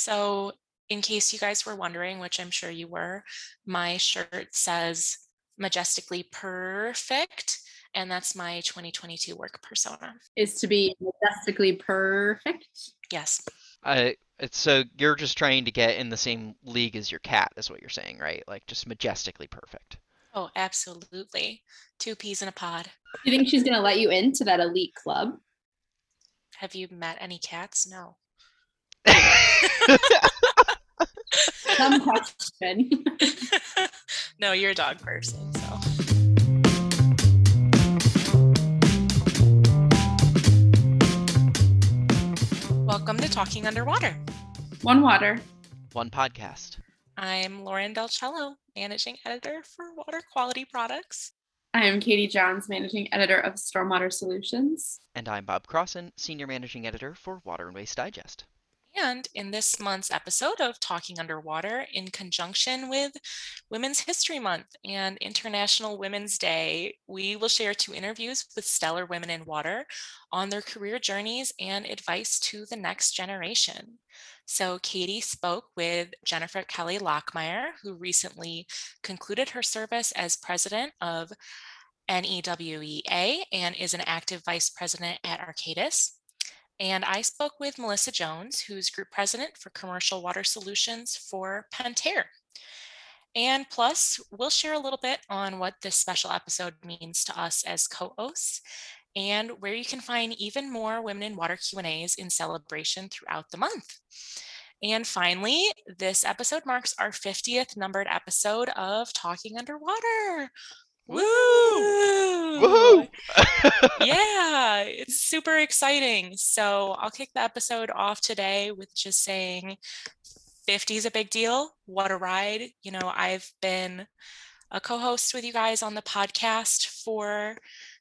So, in case you guys were wondering, which I'm sure you were, my shirt says majestically perfect, and that's my 2022 work persona. Is to be majestically perfect. Yes. I it's so you're just trying to get in the same league as your cat, is what you're saying, right? Like just majestically perfect. Oh, absolutely. Two peas in a pod. Do you think she's gonna let you into that elite club? Have you met any cats? No. Some question. no, you're a dog person, so. Welcome to Talking Under Water. One water. One podcast. I'm Lauren Del Ciello, managing editor for Water Quality Products. I am Katie Johns, managing editor of Stormwater Solutions. And I'm Bob Crossen, senior managing editor for Water and Waste Digest. And in this month's episode of Talking Under Water, in conjunction with Women's History Month and International Women's Day, we will share two interviews with stellar women in water on their career journeys and advice to the next generation. So, Katie spoke with Jennifer Kelly Lachmayr, who recently concluded her service as president of NEWEA and is an active vice president at Arcadis. And I spoke with Melissa Jones, who's group president for commercial water solutions for Pentair. And plus, we'll share a little bit on what this special episode means to us as co-hosts and where you can find even more Women in Water Q&As in celebration throughout the month. And finally, this episode marks our 50th numbered episode of Talking Under Water. Woo! Woohoo! yeah, it's super exciting. So I'll kick the episode off today with just saying 50 is a big deal. What a ride. You know, I've been a co host with you guys on the podcast for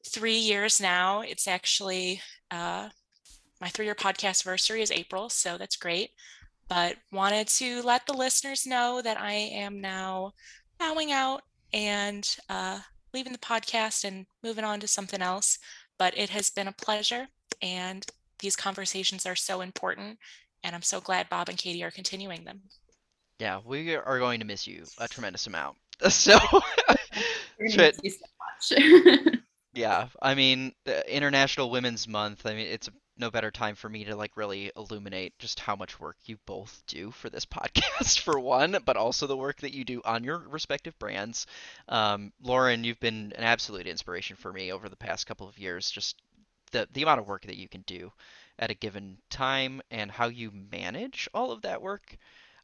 three years now. It's actually uh, my three year podcast anniversary is April, so that's great. But wanted to let the listeners know that I am now bowing out and uh, leaving the podcast and moving on to something else. But it has been a pleasure. And these conversations are so important. And I'm so glad Bob and Katie are continuing them. Yeah, we are going to miss you a tremendous amount. So, so much. yeah, I mean, International Women's Month. I mean, it's no better time for me to like really illuminate just how much work you both do for this podcast for one but also the work that you do on your respective brands. Um, lauren you've been an absolute inspiration for me over the past couple of years just the the amount of work that you can do at a given time and how you manage all of that work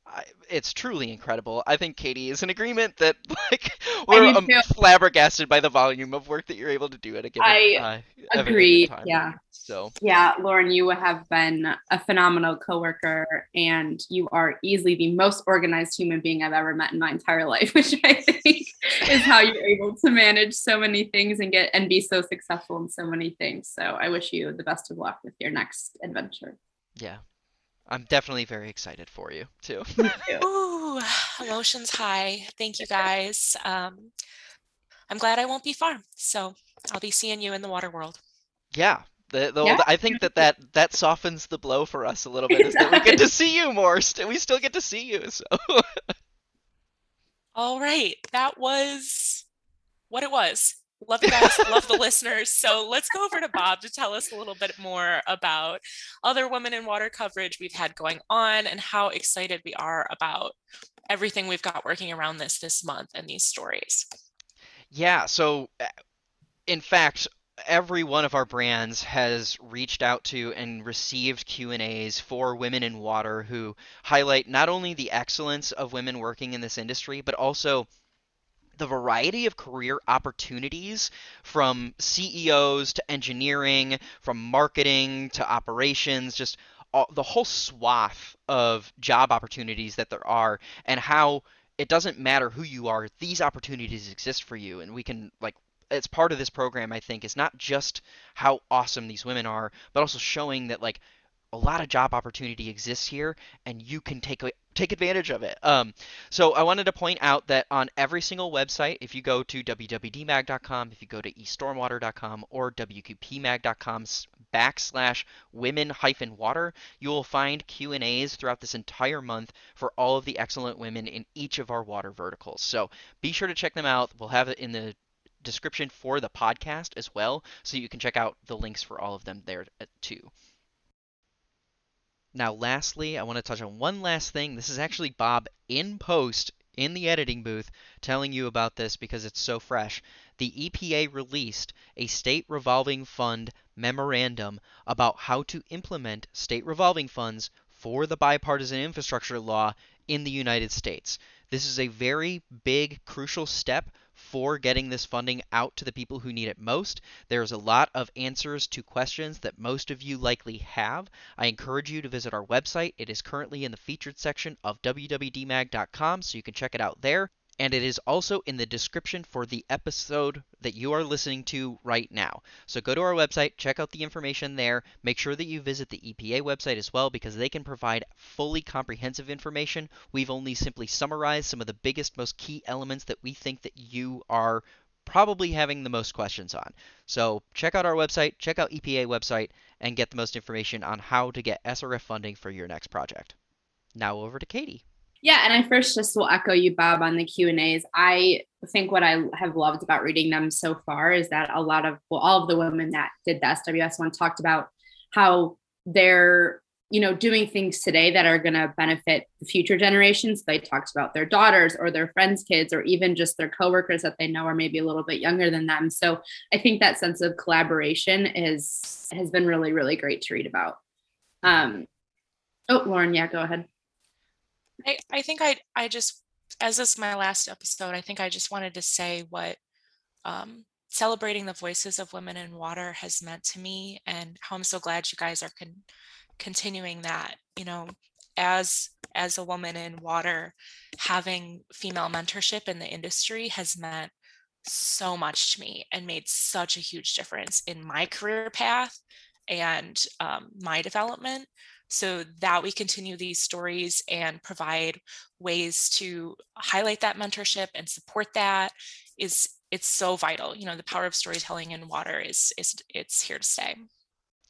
I, it's truly incredible. I think Katie is in agreement that like we're um, flabbergasted by the volume of work that you're able to do at a given. Time. I uh, agree. Yeah. So yeah, Lauren, you have been a phenomenal coworker, and you are easily the most organized human being I've ever met in my entire life, which I think is how you're able to manage so many things and get and be so successful in so many things. So I wish you the best of luck with your next adventure. Yeah, I'm definitely very excited for you too. Ooh, emotions high. Thank you guys. Um, I'm glad I won't be far, so I'll be seeing you in the water world. Yeah, the, the, yeah. I think that, that that softens the blow for us a little bit. Is that we get to see you more. We still get to see you. So. All right, that was what it was. Love you guys, love the listeners. So let's go over to Bob to tell us a little bit more about other women in water coverage we've had going on and how excited we are about everything we've got working around this this month and these stories. Yeah, so eh, in fact, every one of our brands has reached out to and received q&a's for women in water who highlight not only the excellence of women working in this industry but also the variety of career opportunities from CEOs to engineering, from marketing to operations, just all, the whole swath of job opportunities that there are, and how it doesn't matter who you are, these opportunities exist for you, and we can like. It's part of this program, I think, is not just how awesome these women are, but also showing that like a lot of job opportunity exists here, and you can take take advantage of it. Um, so I wanted to point out that on every single website, if you go to wwdmag.com, if you go to estormwater.com or wqpmag.com backslash women hyphen water, you will find Q&As throughout this entire month for all of the excellent women in each of our water verticals. So be sure to check them out. We'll have it in the description for the podcast as well, so you can check out the links for all of them there uh, too. Now, lastly, I want to touch on one last thing. This is actually Bob in post in the editing booth telling you about this because it's so fresh. The EPA released a state revolving fund memorandum about how to implement state revolving funds for the bipartisan infrastructure law in the United States. This is a very big, crucial step for getting this funding out to the people who need it most. There's a lot of answers to questions that most of you likely have. I encourage you to visit our website. It is currently in the featured section of wwdmag.com, so you can check it out there and it is also in the description for the episode that you are listening to right now. So go to our website, check out the information there. Make sure that you visit the EPA website as well because they can provide fully comprehensive information. We've only simply summarized some of the biggest, most key elements that we think that you are probably having the most questions on. So check out our website, check out EPA website, and get the most information on how to get SRF funding for your next project. Now over to Katie. Yeah, and I first just will echo you, Bob, on the Q and A's. I think what I have loved about reading them so far is that a lot of well, all of the women that did the SWS one talked about how they're you know doing things today that are going to benefit the future generations. They talked about their daughters or their friends' kids or even just their coworkers that they know are maybe a little bit younger than them. So I think that sense of collaboration is has been really really great to read about. Um, oh, Lauren, yeah, go ahead. I, I think I I just as this is my last episode, I think I just wanted to say what um, celebrating the voices of women in water has meant to me, and how I'm so glad you guys are con- continuing that. You know, as as a woman in water, having female mentorship in the industry has meant so much to me and made such a huge difference in my career path and um, my development so that we continue these stories and provide ways to highlight that mentorship and support that is it's so vital. You know the power of storytelling in water is is it's here to stay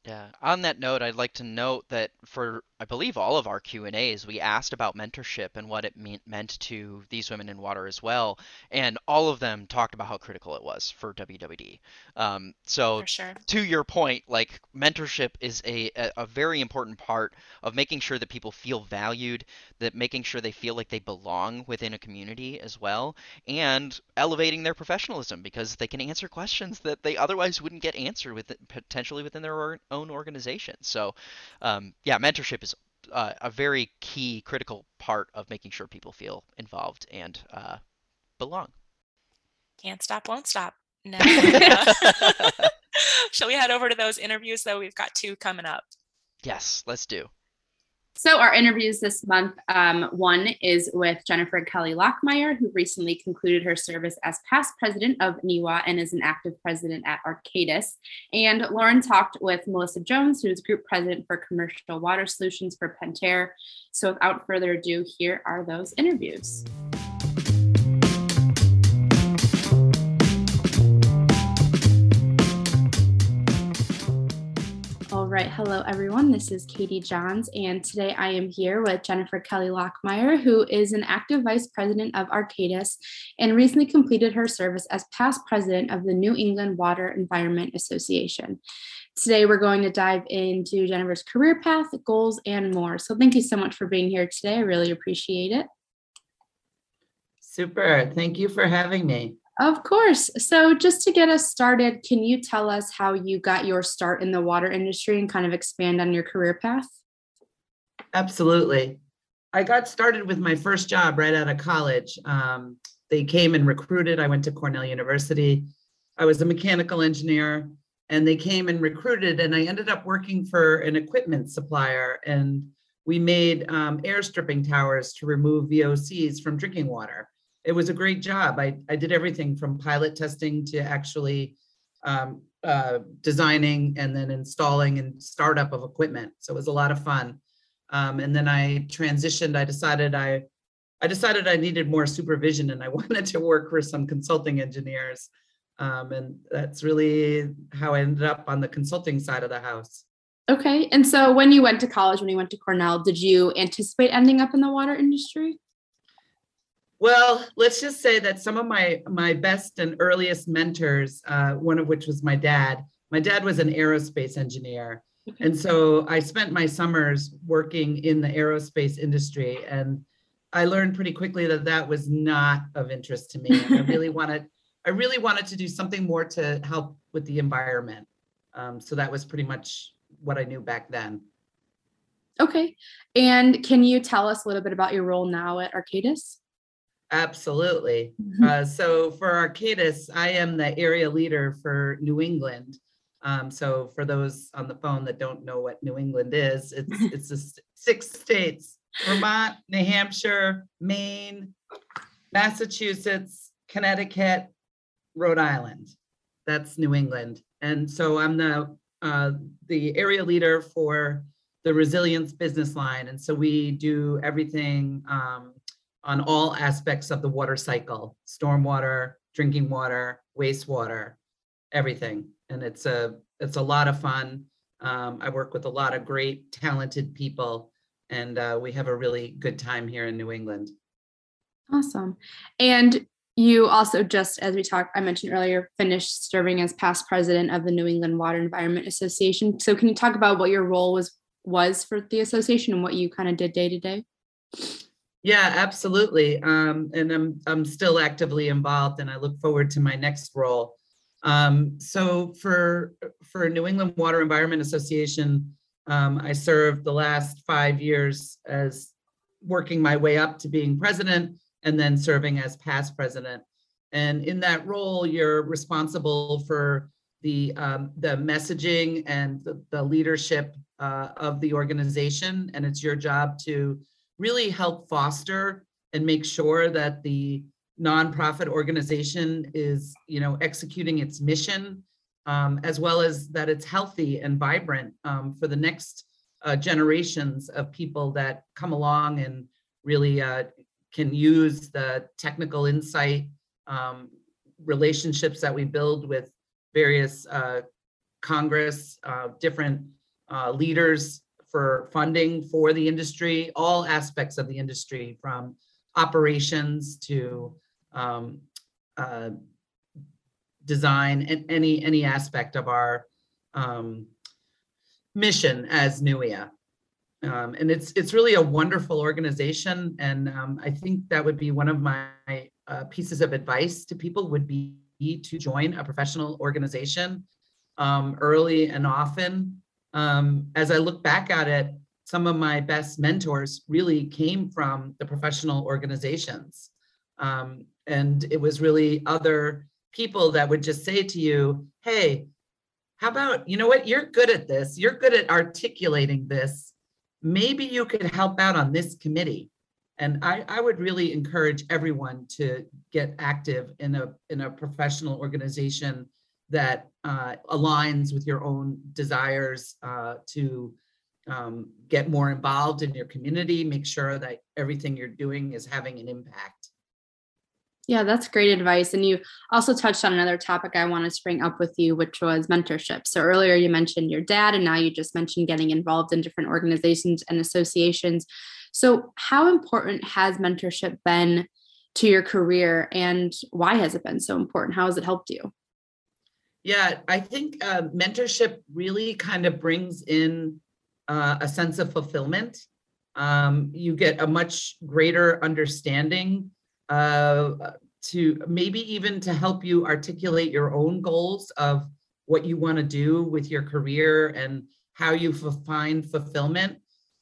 yeah. On that note, I'd like to note that for I believe all of our Q and A's, we asked about mentorship and what it mean, meant to these women in water as well, and all of them talked about how critical it was for WWD. Um, so sure. to your point, like mentorship is a, a, a very important part of making sure that people feel valued, that making sure they feel like they belong within a community as well, and elevating their professionalism because they can answer questions that they otherwise wouldn't get answered with potentially within their own organization. So, um, yeah, mentorship is uh, a very key, critical part of making sure people feel involved and uh, belong. Can't stop, won't stop. No. Shall we head over to those interviews though? We've got two coming up. Yes, let's do. So our interviews this month, um, one is with Jennifer Kelly Lachmayr, who recently concluded her service as past president of NEWEA and is an active president at Arcadis. And Lauren talked with Melissa Jones, who is group president for commercial water solutions for Pentair. So without further ado, here are those interviews. Right. Hello, everyone. This is Katie Johns, and today I am here with Jennifer Kelly Lachmayr, who is an active vice president of Arcadis and recently completed her service as past president of the New England Water Environment Association. Today, we're going to dive into Jennifer's career path, goals, and more. So, thank you so much for being here today. I really appreciate it. Super. Thank you for having me. Of course. So, just to get us started, can you tell us how you got your start in the water industry and kind of expand on your career path? Absolutely. I got started with my first job right out of college. Um, they came and recruited. I went to Cornell University. I was a mechanical engineer, and they came and recruited, and I ended up working for an equipment supplier. And we made um, air stripping towers to remove VOCs from drinking water it was a great job. I, I did everything from pilot testing to actually um, uh, designing and then installing and startup of equipment. So it was a lot of fun. Um, and then I transitioned. I decided I, I decided I needed more supervision, and I wanted to work for some consulting engineers. Um, and that's really how I ended up on the consulting side of the house. Okay. And so when you went to college, when you went to Cornell, did you anticipate ending up in the water industry? Well, let's just say that some of my my best and earliest mentors, uh, one of which was my dad. My dad was an aerospace engineer, and so I spent my summers working in the aerospace industry, and I learned pretty quickly that that was not of interest to me. I really wanted, I really wanted to do something more to help with the environment. Um, so that was pretty much what I knew back then. Okay, and can you tell us a little bit about your role now at Arcadis? Absolutely. Mm-hmm. Uh, so for Arcadis, I am the area leader for New England. Um, so for those on the phone that don't know what New England is, it's it's the six states: Vermont, New Hampshire, Maine, Massachusetts, Connecticut, Rhode Island. That's New England. And so I'm the uh, the area leader for the resilience business line. And so we do everything um, on all aspects of the water cycle stormwater drinking water wastewater everything. And it's a it's a lot of fun. Um, i work with a lot of great talented people and uh, we have a really good time here in new england. Awesome. And you also just as we talked i mentioned earlier finished serving as past president of the new england water environment association. So can you talk about what your role was was for the association and what you kind of did day to day yeah, absolutely. Um, and I'm I'm still actively involved, and I look forward to my next role. Um, so for for New England Water Environment Association, um, I served the last five years as working my way up to being president, and then serving as past president. And in that role, you're responsible for the um, the messaging and the, the leadership uh, of the organization, and it's your job to really help foster and make sure that the nonprofit organization is you know executing its mission um, as well as that it's healthy and vibrant um, for the next uh, generations of people that come along and really uh, can use the technical insight um, relationships that we build with various uh, congress uh, different uh, leaders for funding for the industry, all aspects of the industry, from operations to um, uh, design and any any aspect of our um, mission as NEWEA. Um, and it's it's really a wonderful organization, and um, I think that would be one of my uh, pieces of advice to people would be to join a professional organization um, early and often um, as I look back at it, some of my best mentors really came from the professional organizations. Um, and it was really other people that would just say to you, hey, how about, you know what, you're good at this, you're good at articulating this. Maybe you could help out on this committee. And I, I would really encourage everyone to get active in a in a professional organization that uh, aligns with your own desires uh, to um, get more involved in your community, make sure that everything you're doing is having an impact. Yeah, that's great advice. And you also touched on another topic I wanted to bring up with you, which was mentorship. So earlier you mentioned your dad, and now you just mentioned getting involved in different organizations and associations. So, how important has mentorship been to your career, and why has it been so important? How has it helped you? Yeah, I think uh, mentorship really kind of brings in uh, a sense of fulfillment. Um, you get a much greater understanding uh, to maybe even to help you articulate your own goals of what you want to do with your career and how you find fulfillment.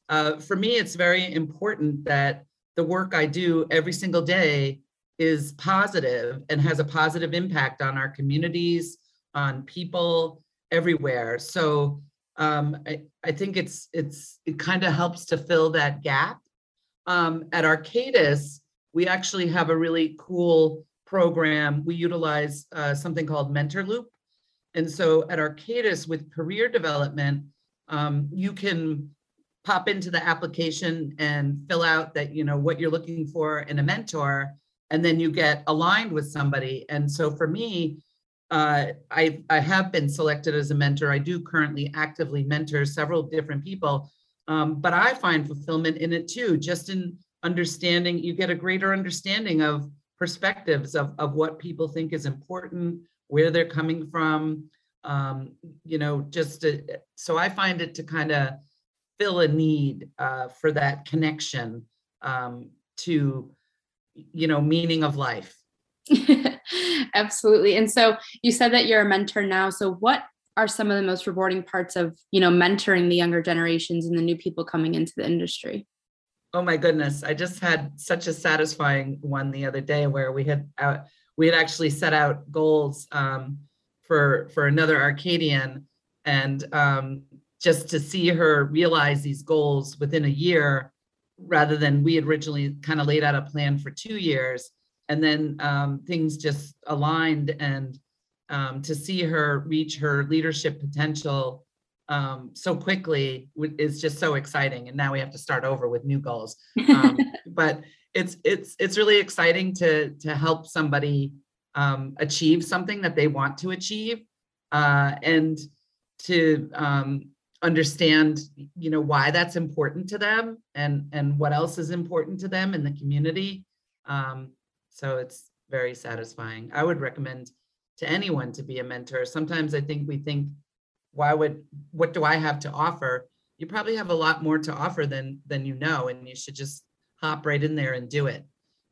Uh, for me, it's very important that the work I do every single day is positive and has a positive impact on our communities, on people everywhere. So um, I, I think it's it's it kind of helps to fill that gap. Um, at Arcadis, we actually have a really cool program. We utilize uh, something called Mentor Loop. And so at Arcadis with career development, um, you can pop into the application and fill out that, you know, what you're looking for in a mentor, and then you get aligned with somebody. And so for me, uh, I, I have been selected as a mentor. I do currently actively mentor several different people, um, but I find fulfillment in it too, just in understanding, you get a greater understanding of perspectives of, of what people think is important, where they're coming from, um, you know, just to, so I find it to kind of fill a need uh, for that connection um, to, you know, meaning of life. Absolutely. And so you said that you're a mentor now. So what are some of the most rewarding parts of, you know, mentoring the younger generations and the new people coming into the industry? Oh my goodness, I just had such a satisfying one the other day where we had uh, we had actually set out goals um, for for another Arcadian, and um, just to see her realize these goals within a year, rather than we originally kind of laid out a plan for two years, and then um, things just aligned, and um, to see her reach her leadership potential um, so quickly is just so exciting. And now we have to start over with new goals. Um, but it's it's it's really exciting to to help somebody um, achieve something that they want to achieve, uh, and to um, understand you know why that's important to them and and what else is important to them in the community. Um, so it's very satisfying. I would recommend to anyone to be a mentor. Sometimes I think we think why would what do i have to offer you probably have a lot more to offer than than you know and you should just hop right in there and do it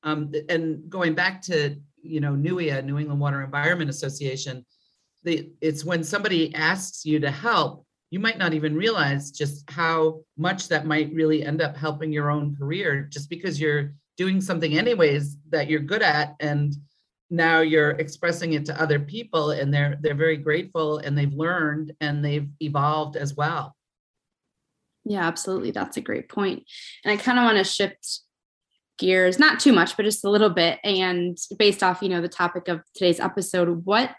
um, and going back to you know NEWEA, New England Water Environment Association, the, it's when somebody asks you to help, you might not even realize just how much that might really end up helping your own career just because you're doing something anyways that you're good at and now you're expressing it to other people and they're they're very grateful and they've learned and they've evolved as well. Yeah absolutely. That's a great point. and i kind of want to shift gears not too much but just a little bit and based off you know the topic of today's episode what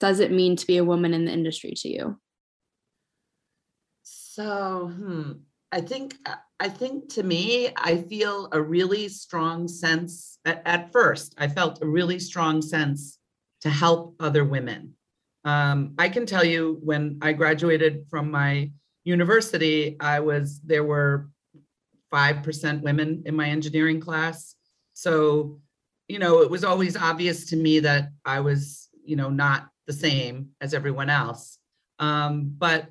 does it mean to be a woman in the industry to you? So hmm, i think I think to me, I feel a really strong sense at, at first, I felt a really strong sense to help other women. Um, I can tell you when I graduated from my university, I was, there were 5% women in my engineering class. So, you know, it was always obvious to me that I was, you know, not the same as everyone else. Um, but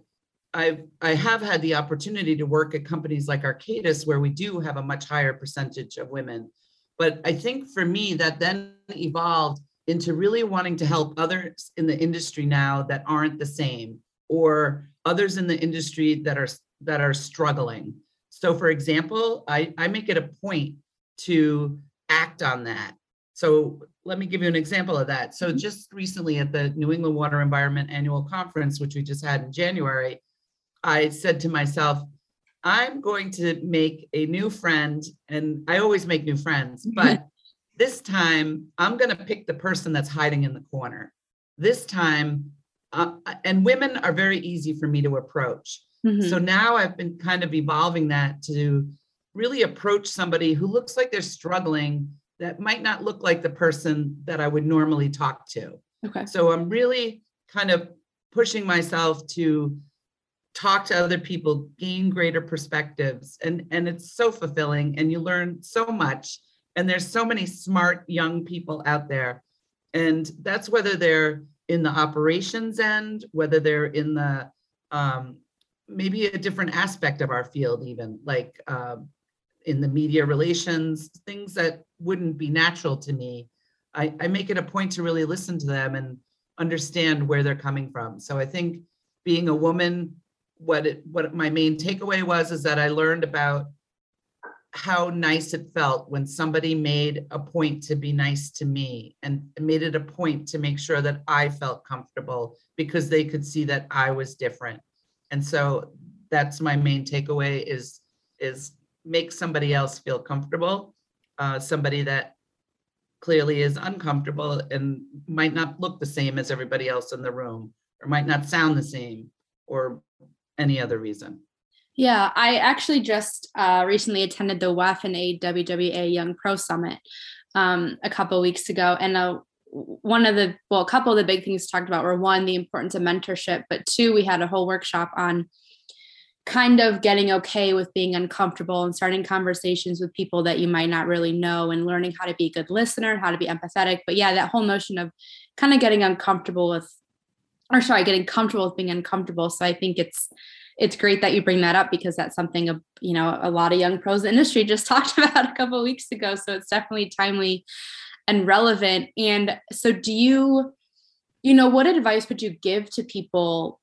I've I have had the opportunity to work at companies like Arcadis where we do have a much higher percentage of women. But I think for me that then evolved into really wanting to help others in the industry now that aren't the same or others in the industry that are that are struggling. So for example, I, I make it a point to act on that. So let me give you an example of that. So mm-hmm. just recently at the New England Water Environment Annual Conference, which we just had in January, I said to myself, I'm going to make a new friend. And I always make new friends, but this time I'm going to pick the person that's hiding in the corner. This time, uh, and women are very easy for me to approach. Mm-hmm. So now I've been kind of evolving that to really approach somebody who looks like they're struggling that might not look like the person that I would normally talk to. Okay. So I'm really kind of pushing myself to talk to other people gain greater perspectives and and it's so fulfilling and you learn so much and there's so many smart young people out there. And that's whether they're in the operations end whether they're in the um, maybe a different aspect of our field even like uh, in the media relations things that wouldn't be natural to me. I, I make it a point to really listen to them and understand where they're coming from. So i think being a woman what it what my main takeaway was is that I learned about how nice it felt when somebody made a point to be nice to me and made it a point to make sure that I felt comfortable because they could see that I was different. And so that's my main takeaway is is make somebody else feel comfortable, uh, somebody that clearly is uncomfortable and might not look the same as everybody else in the room or might not sound the same or any other reason. Yeah, I actually just uh, recently attended the WEF and AWWA Young Pro Summit um, a couple weeks ago, and uh, one of the well, a couple of the big things talked about were one, the importance of mentorship, but two, we had a whole workshop on kind of getting okay with being uncomfortable and starting conversations with people that you might not really know and learning how to be a good listener, how to be empathetic. But yeah, that whole notion of kind of getting uncomfortable with, or sorry, getting comfortable with being uncomfortable. So I think it's it's great that you bring that up because that's something you know a lot of young pros in the industry just talked about a couple weeks ago. So it's definitely timely and relevant. And so do you you know what advice would you give to people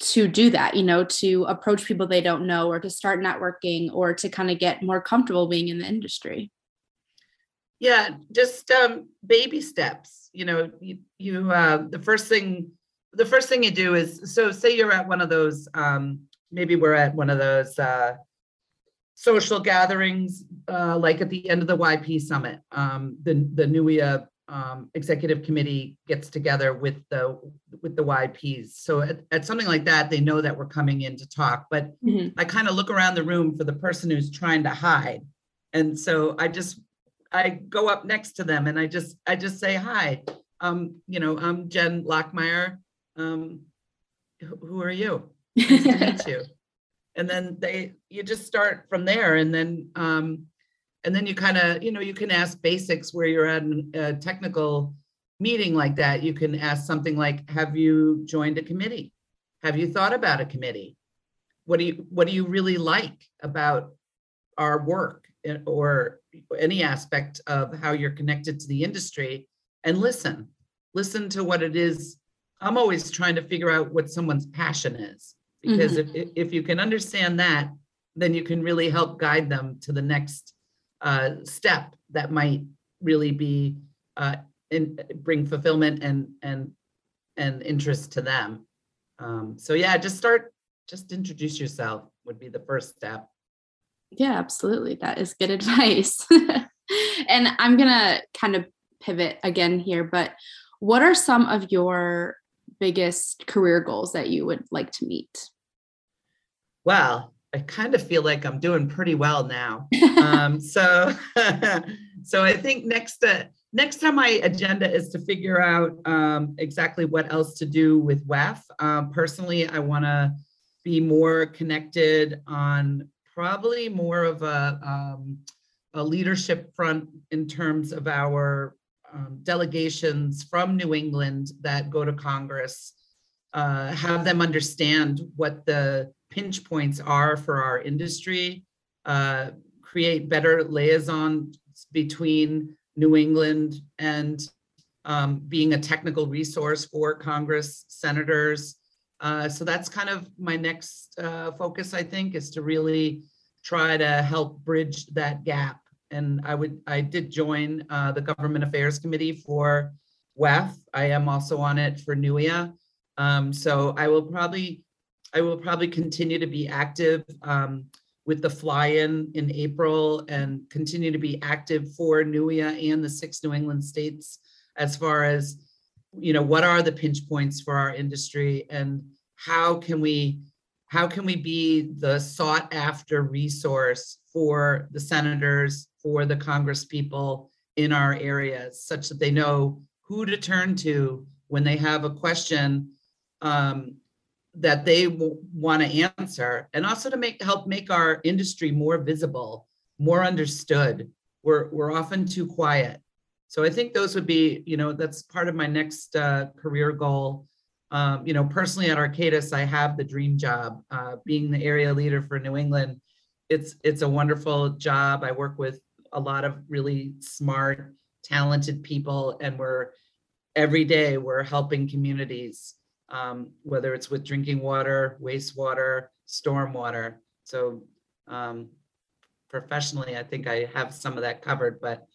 to do that you know to approach people they don't know or to start networking or to kind of get more comfortable being in the industry? Yeah just um, baby steps. You know you, you uh, the first thing the first thing you do is so say you're at one of those um, maybe we're at one of those uh, social gatherings uh, like at the end of the YP summit. Um, the the NEWEA um, executive committee gets together with the with the YPs. So at, at, something like that, they know that we're coming in to talk. But mm-hmm. I kind of look around the room for the person who's trying to hide, and so I just I go up next to them and I just I just say hi. Um, you know, I'm Jen Lachmayr. Um, who are you? Nice to meet you. And then they, you just start from there, and then, um, and then you kind of, you know, you can ask basics where you're at a technical meeting like that. You can ask something like, "Have you joined a committee? Have you thought about a committee? What do you What do you really like about our work, or any aspect of how you're connected to the industry?" And listen, listen to what it is I'm always trying to figure out what someone's passion is because mm-hmm. if, if you can understand that, then you can really help guide them to the next uh, step that might really be uh, in, bring fulfillment and and and interest to them. Um, so yeah, just start, just introduce yourself would be the first step. Yeah, absolutely. That is good advice. and I'm gonna kind of pivot again here, but what are some of your biggest career goals that you would like to meet? Well, I kind of feel like I'm doing pretty well now. um, so, so I think next uh, next on my agenda is to figure out um, exactly what else to do with WEF. Um, personally, I want to be more connected on probably more of a, um, a leadership front in terms of our um, delegations from New England that go to Congress, uh, have them understand what the pinch points are for our industry, uh, create better liaisons between New England and um, being a technical resource for Congress senators. Uh, so that's kind of my next uh, focus, I think, is to really try to help bridge that gap and I would I did join uh, the Government Affairs Committee for WEF. I am also on it for NEWEA. Um, so I will probably I will probably continue to be active um, with the fly-in in April and continue to be active for NEWEA and the six New England states as far as you know what are the pinch points for our industry and how can we how can we be the sought after resource for the senators for the Congress people in our areas such that they know who to turn to when they have a question um, that they w- want to answer and also to make help make our industry more visible more understood. We're, we're often too quiet. So i think those would be you know that's part of my next uh, career goal. Um, you know personally at arcadis i have the dream job uh, being the area leader for new england. It's it's a wonderful job. I work with a lot of really smart, talented people, and we're every day we're helping communities, um, whether it's with drinking water, wastewater, stormwater. So um, professionally, I think I have some of that covered, but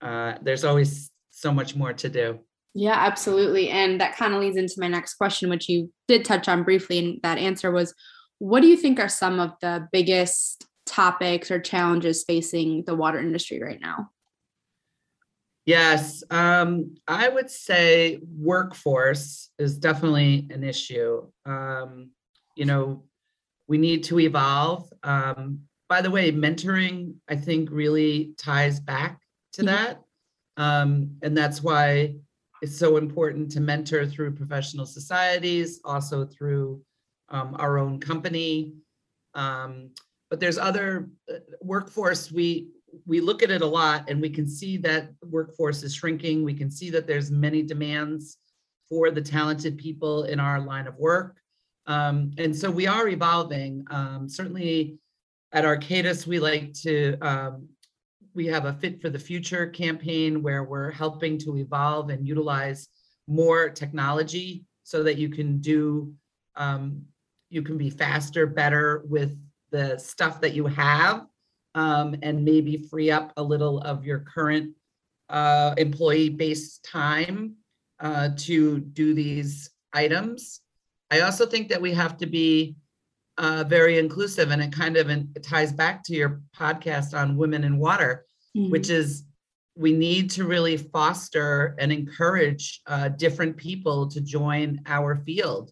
uh, there's always so much more to do. Yeah, absolutely. And that kind of leads into my next question, which you did touch on briefly. And that answer was what do you think are some of the biggest topics or challenges facing the water industry right now? Yes, um, I would say workforce is definitely an issue. Um, you know, we need to evolve. Um, by the way, mentoring, I think, really ties back to Mhm. that. Um, and that's why it's so important to mentor through professional societies, also through um, our own company. But there's other uh, workforce, we, we look at it a lot and we can see that workforce is shrinking. We can see that there's many demands for the talented people in our line of work. Um, and so we are evolving. Um, certainly at Arcadis, we like to, um, we have a Fit for the Future campaign where we're helping to evolve and utilize more technology so that you can do, um, you can be faster, better with the stuff that you have um, and maybe free up a little of your current uh, employee-based time uh, to do these items. I also think that we have to be uh, very inclusive, and it kind of in- it ties back to your podcast on women in water, Mhm. which is we need to really foster and encourage uh, different people to join our field.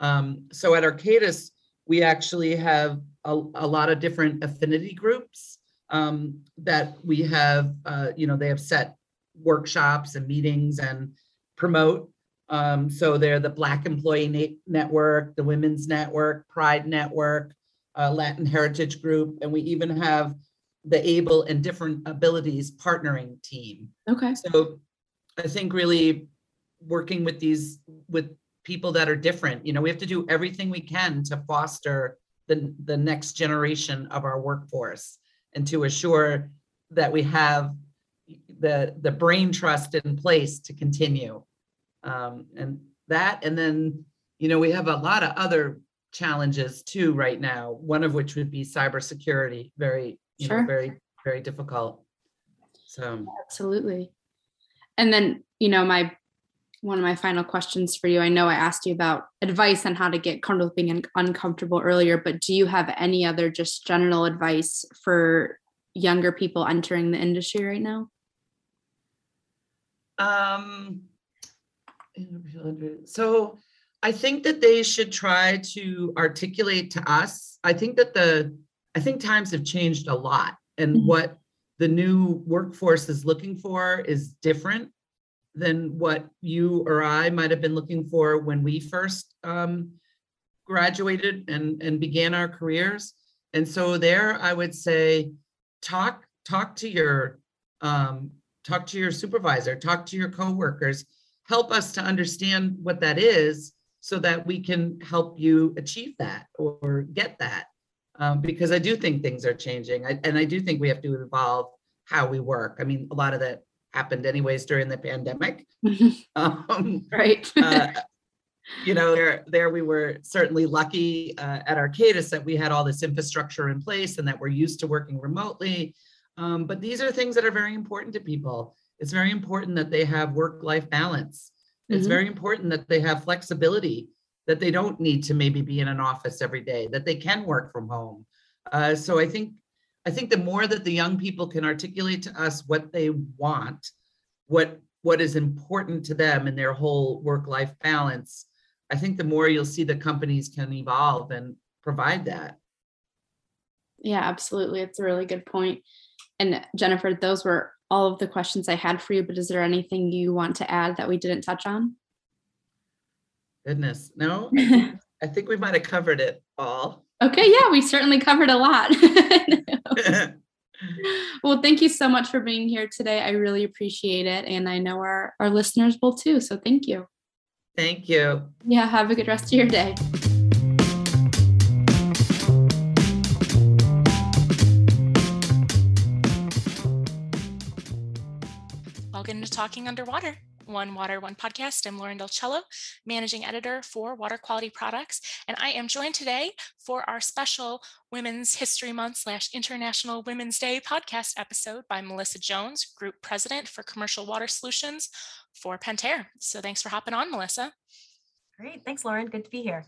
Um, so at Arcadis, we actually have a, a lot of different affinity groups um, that we have, uh, you know, they have set workshops and meetings and promote. Um, so they're the Black Employee Na- Network, the Women's Network, Pride Network, uh, Latin Heritage Group, and we even have the Able and Different Abilities Partnering Team. Okay. So I think really working with these, with people that are different, you know, we have to do everything we can to foster the, the next generation of our workforce and to assure that we have the, the brain trust in place to continue. Um, and that, and then, you know, we have a lot of other challenges too right now, one of which would be cybersecurity, very, you know, very, very difficult. So. Absolutely. And then, you know, my one of my final questions for you. I know I asked you about advice on how to get comfortable with being uncomfortable earlier, but do you have any other just general advice for younger people entering the industry right now? Um, so I think that they should try to articulate to us. I think that the, I think times have changed a lot and Mhm. what the new workforce is looking for is different than what you or I might have been looking for when we first um, graduated and, and began our careers. And so there, I would say, talk, talk to your, um, talk to your supervisor, talk to your coworkers, help us to understand what that is so that we can help you achieve that or get that. Um, because I do think things are changing I, and I do think we have to evolve how we work. I mean, a lot of that happened anyways during the pandemic. Um, right. uh, you know, there, there we were certainly lucky uh, at Arcadis that we had all this infrastructure in place and that we're used to working remotely. Um, but these are things that are very important to people. It's very important that they have work-life balance. It's Mhm. very important that they have flexibility, that they don't need to maybe be in an office every day, that they can work from home. Uh, so I think, I think the more that the young people can articulate to us what they want, what what is important to them in their whole work-life balance, I think the more you'll see the companies can evolve and provide that. Yeah, absolutely. It's a really good point. And Jennifer, those were all of the questions I had for you, but is there anything you want to add that we didn't touch on? Goodness, no, I think- I think we might have covered it all. Okay, yeah, we certainly covered a lot. well, thank you so much for being here today. I really appreciate it. And I know our, our listeners will too. So thank you. Thank you. Yeah, have a good rest of your day. Welcome to Talking Under Water, One Water, One Podcast. I'm Lauren Del Ciello, Managing Editor for Water Quality Products, and I am joined today for our special Women's History Month slash International Women's Day podcast episode by Melissa Jones, Group President for Commercial Water Solutions for Pentair. So thanks for hopping on, Melissa. Great. Thanks, Lauren. Good to be here.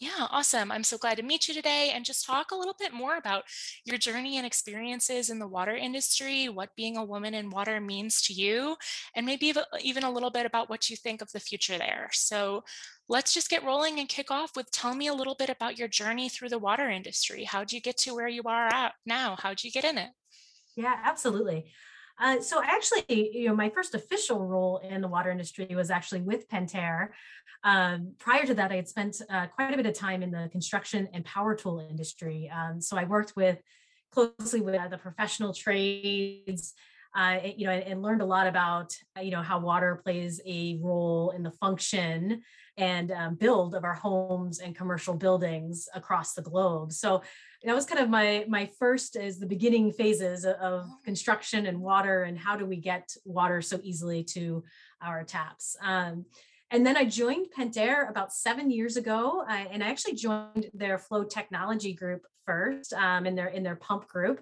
Yeah, awesome. I'm so glad to meet you today and just talk a little bit more about your journey and experiences in the water industry, what being a woman in water means to you, and maybe even a little bit about what you think of the future there. So let's just get rolling and kick off with tell me a little bit about your journey through the water industry. How'd you get to where you are at now? How'd you get in it? Yeah, absolutely. Uh, so actually, you know, my first official role in the water industry was actually with Pentair. Um, prior to that, I had spent uh, quite a bit of time in the construction and power tool industry. Um, so I worked with closely with uh, the professional trades, uh, you know, and, and, learned a lot about, uh, you know, how water plays a role in the function and um, build of our homes and commercial buildings across the globe. So that was kind of my my first is the beginning phases of oh. construction and water and how do we get water so easily to our taps. Um, and then I joined Pentair about seven years ago, uh, and I actually joined their flow technology group first um, in their in their pump group.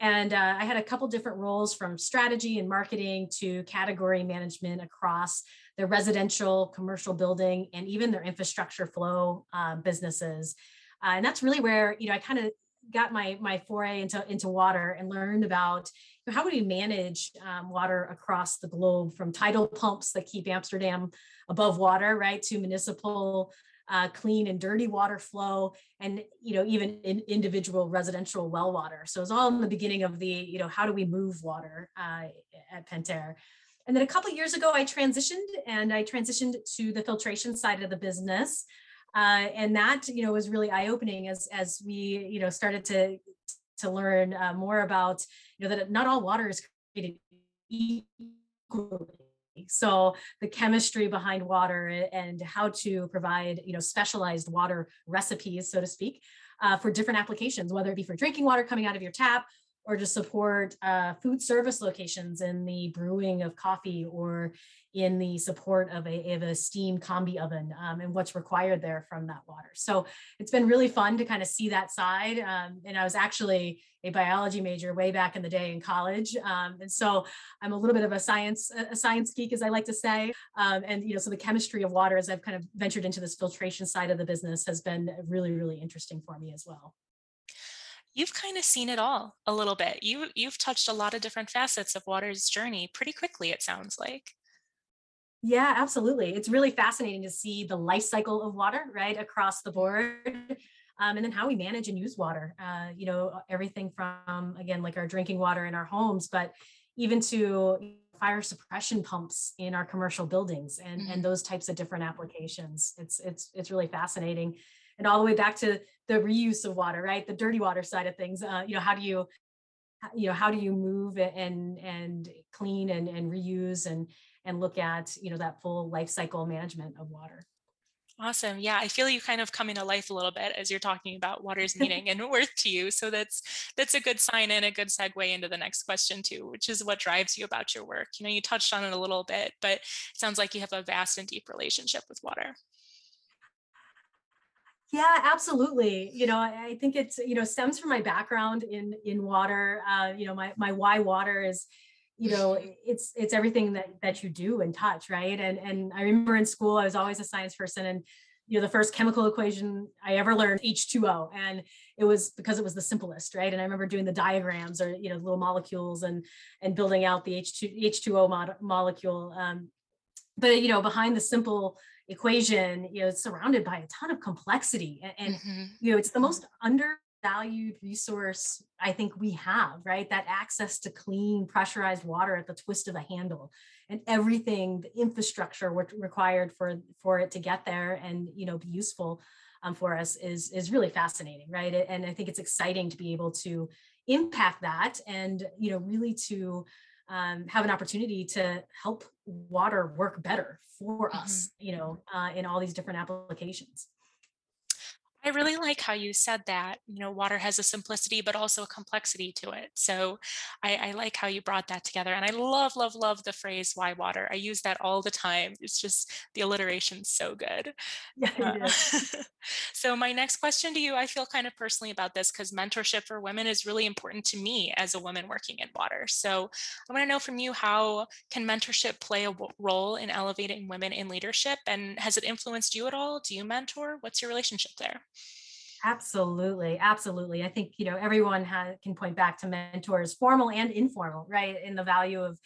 And uh, I had a couple different roles from strategy and marketing to category management across their residential, commercial building, and even their infrastructure flow uh, businesses. Uh, and that's really where you know I kind of got my my foray into into water and learned about you know, how do we manage um, water across the globe from tidal pumps that keep Amsterdam above water, right, to municipal uh, clean and dirty water flow, and you know even in individual residential well water. So it's all in the beginning of the you know how do we move water uh, at Pentair. And then a couple years ago, I transitioned and I transitioned to the filtration side of the business. Uh, and that you know was really eye opening as as we you know started to to learn uh, more about you know that not all water is created equally so the chemistry behind water and how to provide you know specialized water recipes so to speak uh, for different applications whether it be for drinking water coming out of your tap or to support uh, food service locations in the brewing of coffee or in the support of a, of a steam combi oven um, and what's required there from that water. So it's been really fun to kind of see that side. Um, and I was actually a biology major way back in the day in college. Um, and so I'm a little bit of a science, a science geek, as I like to say. Um, and, you know, so the chemistry of water as I've kind of ventured into this filtration side of the business has been really, really interesting for me as well you've kind of seen it all a little bit. You you've touched a lot of different facets of water's journey pretty quickly it sounds like. Yeah, absolutely. It's really fascinating to see the life cycle of water, right, across the board. Um, and then how we manage and use water. Uh, you know, everything from again, like our drinking water in our homes, but even to fire suppression pumps in our commercial buildings and, mm-hmm. and those types of different applications. It's it's it's really fascinating and all the way back to the reuse of water, right? The dirty water side of things. Uh, you know, how do you, you know, how do you move and and clean and and reuse and and look at you know that full life cycle management of water. Awesome. Yeah, I feel you kind of coming to life a little bit as you're talking about water's meaning and worth to you. So that's that's a good sign and a good segue into the next question too, which is what drives you about your work. You know, you touched on it a little bit, but it sounds like you have a vast and deep relationship with water. Yeah, absolutely. You know, I think it's you know stems from my background in in water. Uh, you know, my my why water is, you know, it's it's everything that that you do and touch, right? And and I remember in school I was always a science person, and you know the first chemical equation I ever learned H2O, and it was because it was the simplest, right? And I remember doing the diagrams or you know little molecules and and building out the H2 H2O mod- molecule. Um, but you know behind the simple equation you know it's surrounded by a ton of complexity and, and mm-hmm. you know it's the most undervalued resource i think we have right that access to clean pressurized water at the twist of a handle and everything the infrastructure required for for it to get there and you know be useful um, for us is is really fascinating right and i think it's exciting to be able to impact that and you know really to um, have an opportunity to help water work better for mm-hmm. us, you know, uh, in all these different applications. I really like how you said that. You know, water has a simplicity, but also a complexity to it. So I, I like how you brought that together. And I love, love, love the phrase why water. I use that all the time. It's just the alliteration's so good. Yeah, Uh, so my next question to you, I feel kind of personally about this because mentorship for women is really important to me as a woman working in water. So I want to know from you how can mentorship play a w- role in elevating women in leadership and has it influenced you at all? Do you mentor? What's your relationship there? Absolutely, absolutely. I think you know everyone ha- can point back to mentors, formal and informal, right? In the value of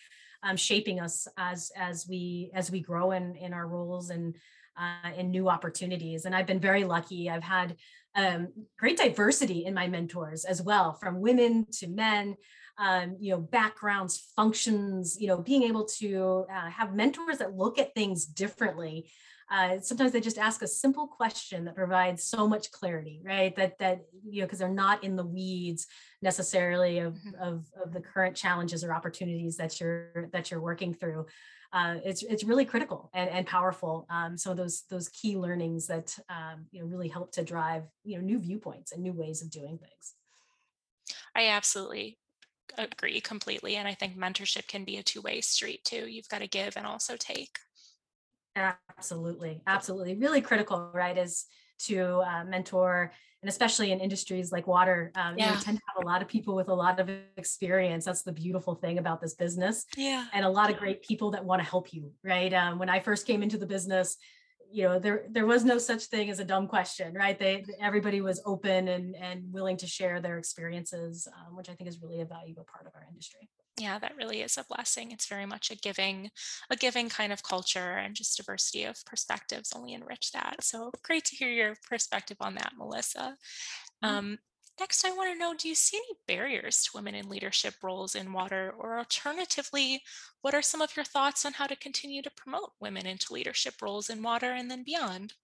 um, shaping us as as we as we grow in in our roles and uh, in new opportunities. And I've been very lucky. I've had um, great diversity in my mentors as well, from women to men. Um, you know, backgrounds, functions. You know, being able to uh, have mentors that look at things differently uh, sometimes they just ask a simple question that provides so much clarity right that that you know because they're not in the weeds necessarily of, Mhm. of of the current challenges or opportunities that you're that you're working through uh, it's it's really critical and, and powerful um, so those those key learnings that um, you know really help to drive you know new viewpoints and new ways of doing things I absolutely agree completely. And I think mentorship can be a two way street too. You've got to give and also take. Absolutely, absolutely. Really critical, right? Is to uh, mentor, and especially in industries like water, um, you know, Yeah. we tend to have a lot of people with a lot of experience. That's the beautiful thing about this business, Yeah. and a lot of great people that want to help you, right? Um, when I first came into the business, you know, there there was no such thing as a dumb question, right? They everybody was open and and willing to share their experiences, um, which I think is really a valuable part of our industry. Yeah, that really is a blessing. It's very much a giving, a giving kind of culture and just diversity of perspectives only enrich that. So great to hear your perspective on that, Melissa. Mm. Um, next, I want to know, do you see any barriers to women in leadership roles in water? Or alternatively, what are some of your thoughts on how to continue to promote women into leadership roles in water and then beyond?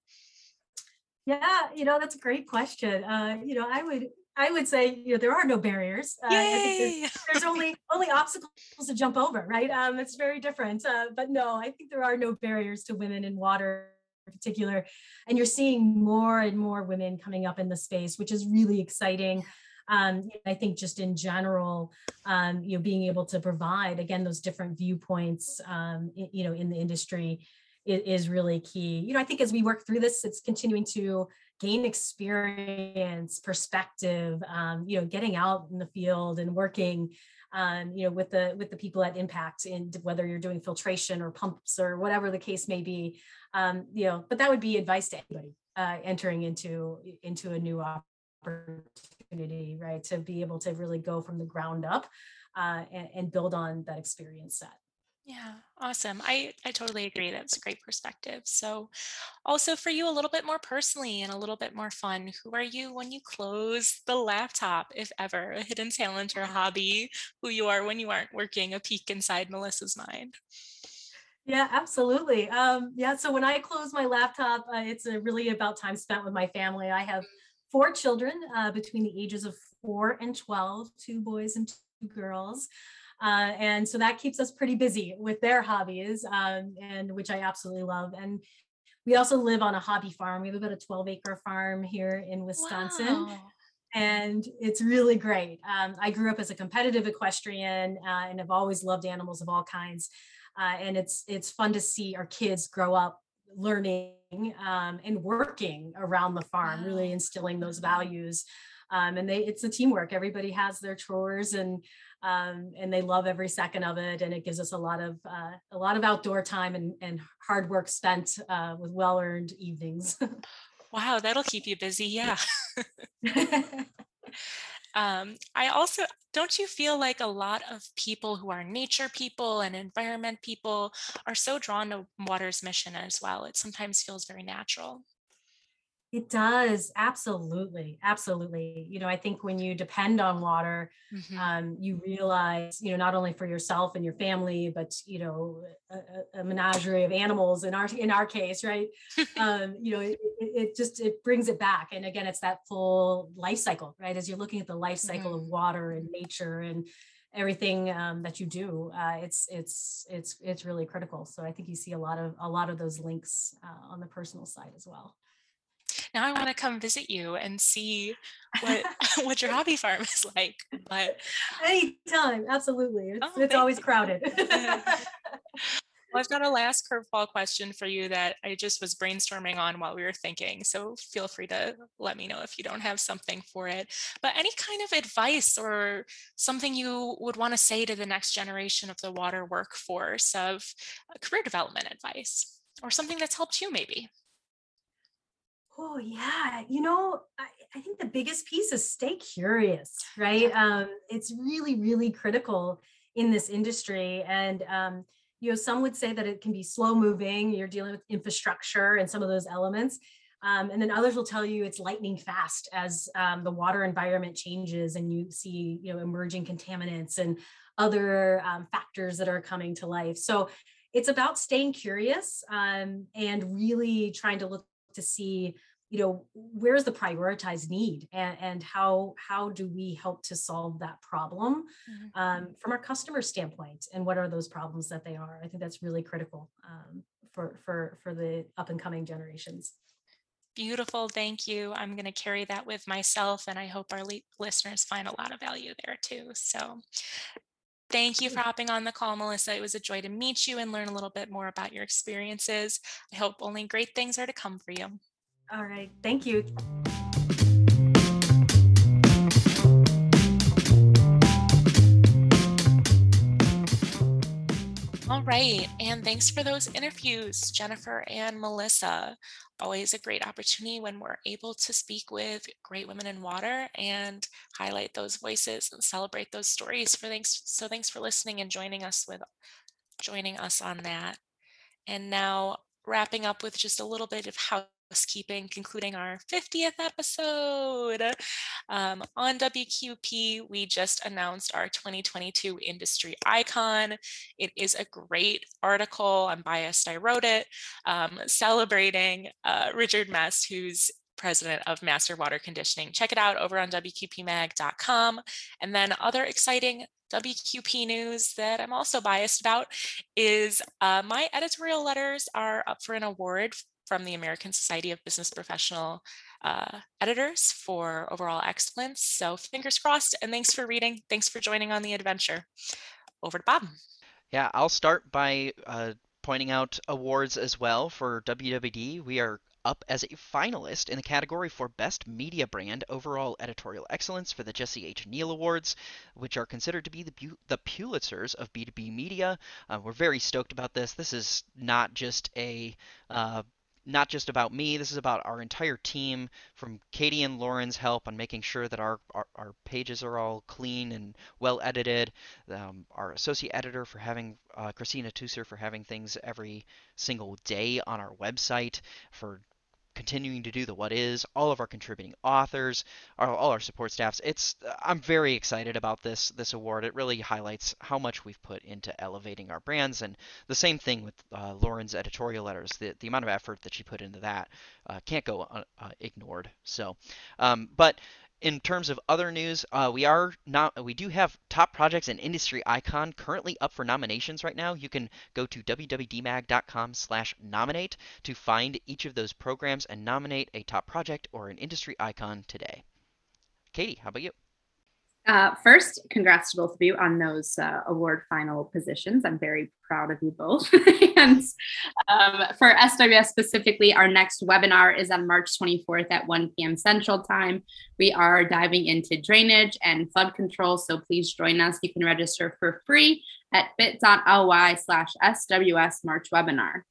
Yeah, you know, that's a great question. Uh, you know, I would I would say, you know, there are no barriers. Uh, there's, there's only only obstacles to jump over, right? Um, it's very different. Uh, but no, I think there are no barriers to women in water particular. And you're seeing more and more women coming up in the space, which is really exciting. Um, I think just in general, um, you know, being able to provide again those different viewpoints, um, you know, in the industry is really key. You know, I think as we work through this, it's continuing to gain experience, perspective, um, you know, getting out in the field and working, um, you know, with the with the people at Impact, and whether you're doing filtration or pumps or whatever the case may be, um, you know. But that would be advice to anybody uh, entering into into a new opportunity, right? To be able to really go from the ground up uh, and, and build on that experience set. Yeah, awesome. I, I totally agree. That's a great perspective. So, also for you, a little bit more personally and a little bit more fun, who are you when you close the laptop, if ever, a hidden talent or hobby, who you are when you aren't working, a peek inside Melissa's mind? Yeah, absolutely. Um, yeah, so when I close my laptop, uh, it's really about time spent with my family. I have four children uh, between the ages of four and 12, two boys and two girls. Uh, and so that keeps us pretty busy with their hobbies, um, and which I absolutely love. And we also live on a hobby farm. We have about a 12 acre farm here in Wisconsin Wow. and it's really great. Um, I grew up as a competitive equestrian uh, and have always loved animals of all kinds. Uh, and it's it's fun to see our kids grow up learning um, and working around the farm, really instilling those values. Um, and they it's a teamwork. Everybody has their chores and um, and they love every second of it. And it gives us a lot of uh, a lot of outdoor time and, and hard work spent uh, with well earned evenings. Wow, that'll keep you busy. Yeah. Um, I also don't you feel like a lot of people who are nature people and environment people are so drawn to water's mission as well. It sometimes feels very natural. It does. Absolutely. Absolutely. You know, I think when you depend on water, Mhm. um, you realize, you know, not only for yourself and your family, but, you know, a, a- menagerie of animals in our, in our case, right. Um, you know, it, it, just, it brings it back. And again, it's that full life cycle, right. As you're looking at the life cycle of water and nature and everything um, that you do, uh, it's, it's, it's, it's really critical. So I think you see a lot of, a lot of those links uh, on the personal side as well. Now I want to come visit you and see what what your hobby farm is like. But anytime, absolutely. It's, Oh, it's always you. crowded. Well, I've got a last curveball question for you that I just was brainstorming on while we were thinking. So feel free to let me know if you don't have something for it. But any kind of advice or something you would want to say to the next generation of the water workforce of uh, career development advice or something that's helped you maybe? Oh yeah, you know, I, I think the biggest piece is stay curious, right? Um, it's really, really critical in this industry, and um, you know, some would say that it can be slow moving. You're dealing with infrastructure and some of those elements, um, and then others will tell you it's lightning fast as um, the water environment changes and you see, you know, emerging contaminants and other um, factors that are coming to life. So it's about staying curious um, and really trying to look to see you know where's the prioritized need and, and how how do we help to solve that problem um, from our customer standpoint and what are those problems that they are i think that's really critical um, for for for the up and coming generations Beautiful. Thank you. I'm going to carry that with myself, and I hope our le- listeners find a lot of value there too. So, thank you for mm-hmm. hopping on the call, Melissa. It was a joy to meet you and learn a little bit more about your experiences. I hope only great things are to come for you. all right thank you All right. And thanks for those interviews, Jennifer and Melissa. Always a great opportunity when we're able to speak with great women in water and highlight those voices and celebrate those stories. For thanks. So thanks for listening and joining us with joining us on that. And now wrapping up with just a little bit of housekeeping, concluding our 50th episode. Um, on WQP, we just announced our 2022 industry icon. It is a great article. I'm biased, I wrote it, um, celebrating uh, Richard Mess, who's president of Master Water Conditioning. Check it out over on WQPmag.com. And then other exciting WQP news that I'm also biased about is uh, my editorial letters are up for an award from the American Society of Business Professional uh, Editors for overall excellence. So fingers crossed, and thanks for reading. Thanks for joining on the adventure. Over to Bob. Yeah, I'll start by uh, pointing out awards as well for WWD. We are up as a finalist in the category for Best Media Brand Overall Editorial Excellence for the Jesse H. Neal Awards, which are considered to be the, the Pulitzers of B2B media. Uh, we're very stoked about this. This is not just a uh, not just about me. This is about our entire team, from Katie and Lauren's help on making sure that our, our, our pages are all clean and well edited. Um, our associate editor for having uh, Christina Tusser for having things every single day on our website, for continuing to do the what is, all of our contributing authors, our, all our support staffs. It's I'm very excited about this this award. It really highlights how much we've put into elevating our brands, and the same thing with uh, Lauren's editorial letters. The the amount of effort that she put into that uh, can't go uh, ignored. So, um, but in terms of other news, uh, we are not we do have top projects and industry icon currently up for nominations right now. You can go to wwdmag.com/nominate to find each of those programs and nominate a top project or an industry icon today. Katie, how about you? Uh, first, congrats to both of you on those uh, award final positions. I'm very proud of you both. and um, for SWS specifically, our next webinar is on March 24th at 1 p.m. Central Time. We are diving into drainage and flood control, so please join us. You can register for free at bit.ly slash SWS March webinar.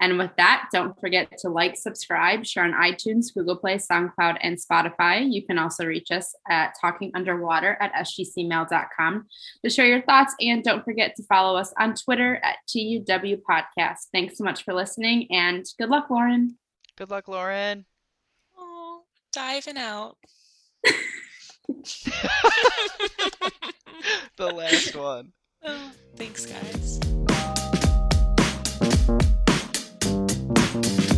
And with that, don't forget to like, subscribe, share on iTunes, Google Play, SoundCloud, and Spotify. You can also reach us at talkingunderwater at sgcmail.com to share your thoughts. And don't forget to follow us on Twitter at TUW Podcast. Thanks so much for listening and good luck, Lauren. Good luck, Lauren. Oh, diving out. the last one. Oh, thanks, guys. Thank you.